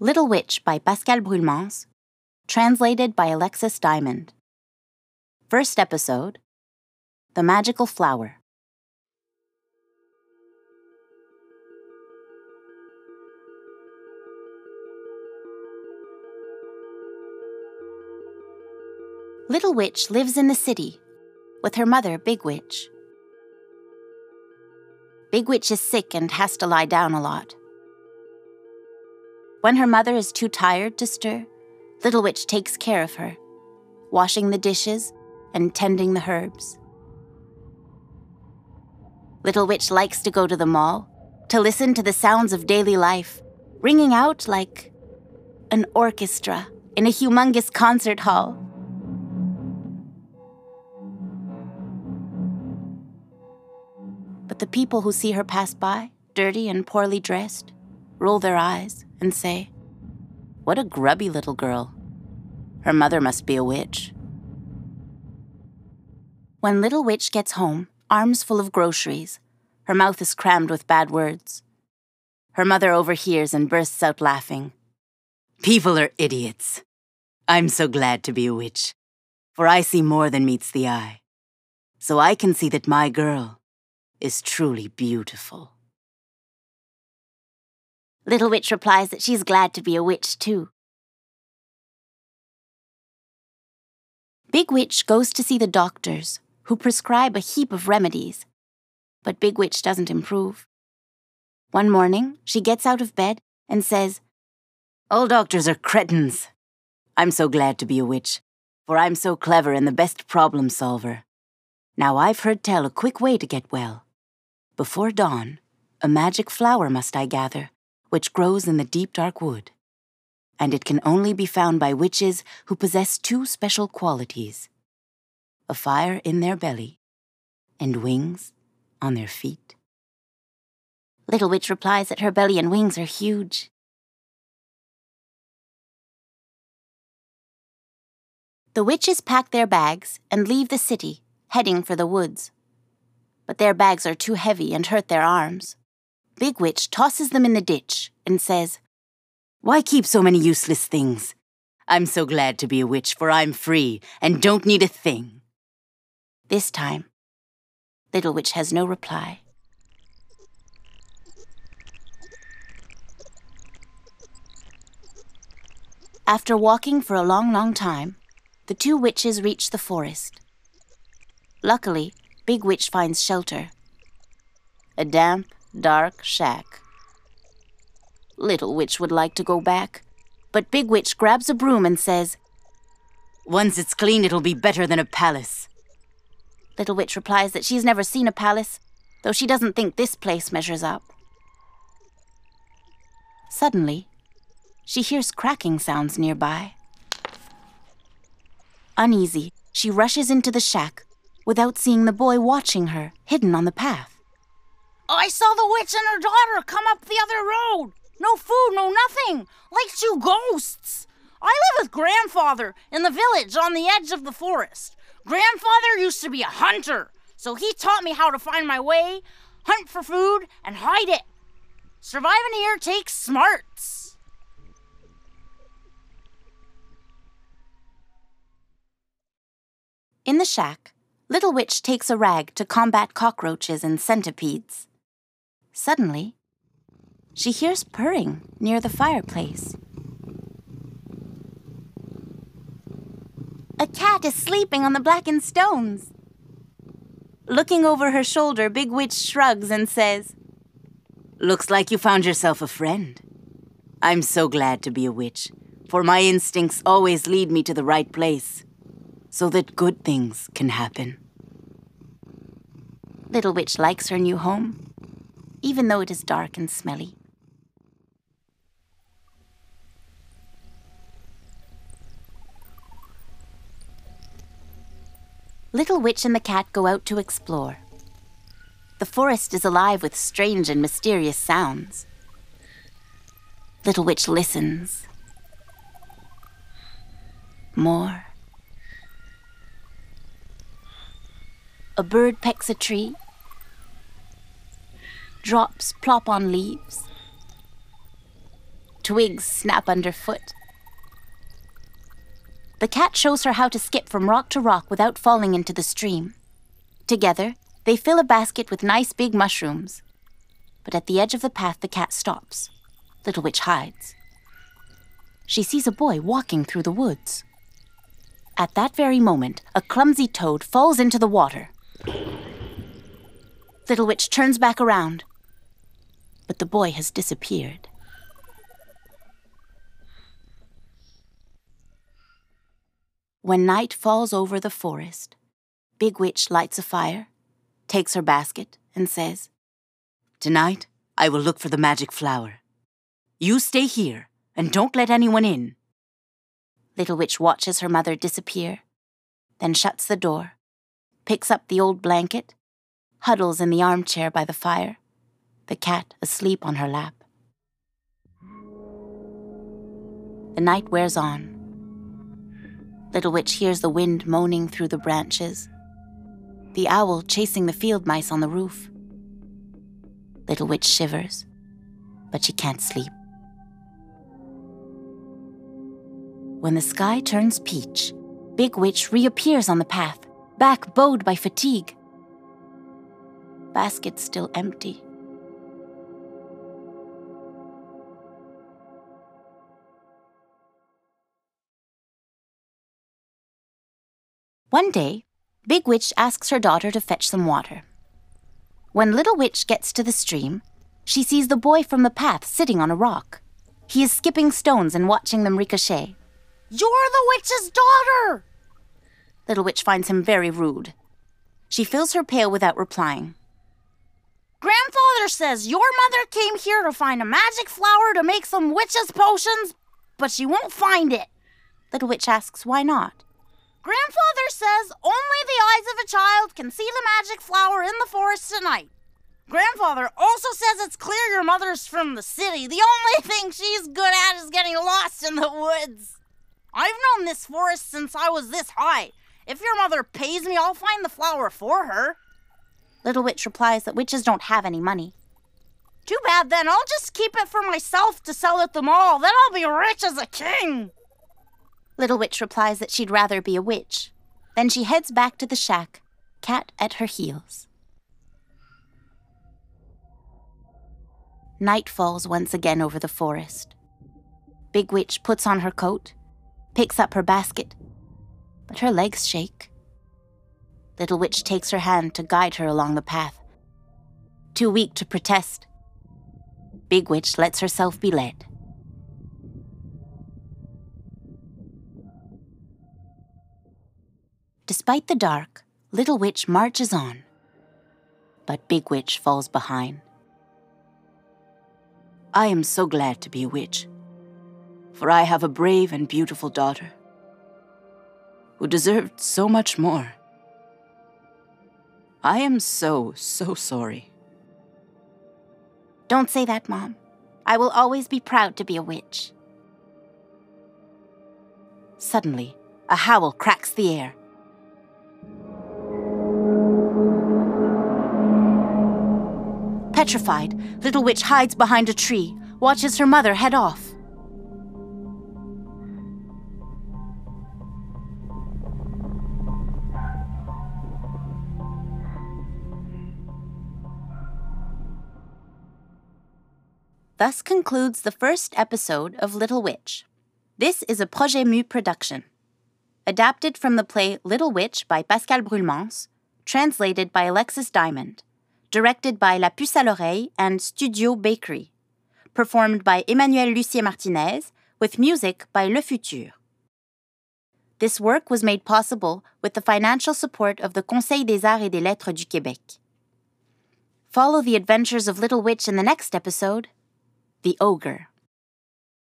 Little Witch by Pascale Brullemans, translated by Alexis Diamond. First episode The Magical Flower. Little Witch lives in the city with her mother, Big Witch. Big Witch is sick and has to lie down a lot. When her mother is too tired to stir, Little Witch takes care of her, washing the dishes and tending the herbs. Little Witch likes to go to the mall, to listen to the sounds of daily life, ringing out like an orchestra in a humongous concert hall. But the people who see her pass by, dirty and poorly dressed, roll their eyes and say, What a grubby little girl. Her mother must be a witch. When Little Witch gets home, arms full of groceries, her mouth is crammed with bad words. Her mother overhears and bursts out laughing. People are idiots. I'm so glad to be a witch, for I see more than meets the eye. So I can see that my girl is truly beautiful. Little Witch replies that she's glad to be a witch too. Big Witch goes to see the doctors, who prescribe a heap of remedies. But Big Witch doesn't improve. One morning, she gets out of bed and says, All doctors are cretins. I'm so glad to be a witch, for I'm so clever and the best problem solver. Now I've heard tell a quick way to get well. Before dawn, a magic flower must I gather, which grows in the deep dark wood. And it can only be found by witches who possess two special qualities a fire in their belly and wings on their feet. Little Witch replies that her belly and wings are huge. The witches pack their bags and leave the city, heading for the woods. But their bags are too heavy and hurt their arms. Big Witch tosses them in the ditch and says, Why keep so many useless things? I'm so glad to be a witch, for I'm free and don't need a thing. This time, Little Witch has no reply. After walking for a long, long time, the two witches reach the forest. Luckily, Big Witch finds shelter. A damp, dark shack. Little Witch would like to go back, but Big Witch grabs a broom and says, Once it's clean, it'll be better than a palace. Little Witch replies that she's never seen a palace, though she doesn't think this place measures up. Suddenly, she hears cracking sounds nearby. Uneasy, she rushes into the shack without seeing the boy watching her, hidden on the path. I saw the witch and her daughter come up the other road. No food, no nothing. Like two ghosts. I live with grandfather in the village on the edge of the forest. Grandfather used to be a hunter, so he taught me how to find my way, hunt for food, and hide it. Surviving here takes smarts. In the shack, Little Witch takes a rag to combat cockroaches and centipedes. Suddenly, she hears purring near the fireplace. A cat is sleeping on the blackened stones. Looking over her shoulder, Big Witch shrugs and says, Looks like you found yourself a friend. I'm so glad to be a witch, for my instincts always lead me to the right place, so that good things can happen. Little Witch likes her new home, even though it is dark and smelly. Little Witch and the cat go out to explore. The forest is alive with strange and mysterious sounds. Little Witch listens. More. A bird pecks a tree. Drops plop on leaves. twigs snap underfoot. The cat shows her how to skip from rock to rock without falling into the stream. Together, they fill a basket with nice big mushrooms. But at the edge of the path, the cat stops. Little Witch hides. She sees a boy walking through the woods. At that very moment, a clumsy toad falls into the water. Little Witch turns back around, but the boy has disappeared. When night falls over the forest, Big Witch lights a fire, takes her basket, and says, Tonight, I will look for the magic flower. You stay here and don't let anyone in. Little Witch watches her mother disappear, then shuts the door, picks up the old blanket, huddles in the armchair by the fire, the cat asleep on her lap. The night wears on. Little Witch hears the wind moaning through the branches, the owl chasing the field mice on the roof. Little Witch shivers, but she can't sleep. When the sky turns peach, Big Witch reappears on the path, back bowed by fatigue. Basket still empty. One day, Big Witch asks her daughter to fetch some water. When Little Witch gets to the stream, she sees the boy from the path sitting on a rock. He is skipping stones and watching them ricochet. You're the witch's daughter! Little Witch finds him very rude. She fills her pail without replying. Grandfather says your mother came here to find a magic flower to make some witch's potions, but she won't find it. Little Witch asks why not. Grandfather says only the eyes of a child can see the magic flower in the forest tonight. Grandfather also says it's clear your mother's from the city. The only thing she's good at is getting lost in the woods. I've known this forest since I was this high. If your mother pays me, I'll find the flower for her. Little Witch replies that witches don't have any money. Too bad then. I'll just keep it for myself to sell at the mall. Then I'll be rich as a king. Little Witch replies that she'd rather be a witch. Then she heads back to the shack, cat at her heels. Night falls once again over the forest. Big Witch puts on her coat, picks up her basket, but her legs shake. Little Witch takes her hand to guide her along the path. Too weak to protest, Big Witch lets herself be led. Despite the dark, Little Witch marches on, but Big Witch falls behind. I am so glad to be a witch, for I have a brave and beautiful daughter who deserved so much more. I am so, so sorry. Don't say that, Mom. I will always be proud to be a witch. Suddenly, a howl cracks the air. Petrified, Little Witch hides behind a tree, watches her mother head off. Thus concludes the first episode of Little Witch. This is a Projet Mu production. Adapted from the play Little Witch by Pascale Brullemans, translated by Alexis Diamond, directed by La Puce à l'Oreille and Studio Bakery, performed by Emmanuel Lucier Martinez, with music by Le Futur. This work was made possible with the financial support of the Conseil des Arts et des Lettres du Québec. Follow the adventures of Little Witch in the next episode the ogre.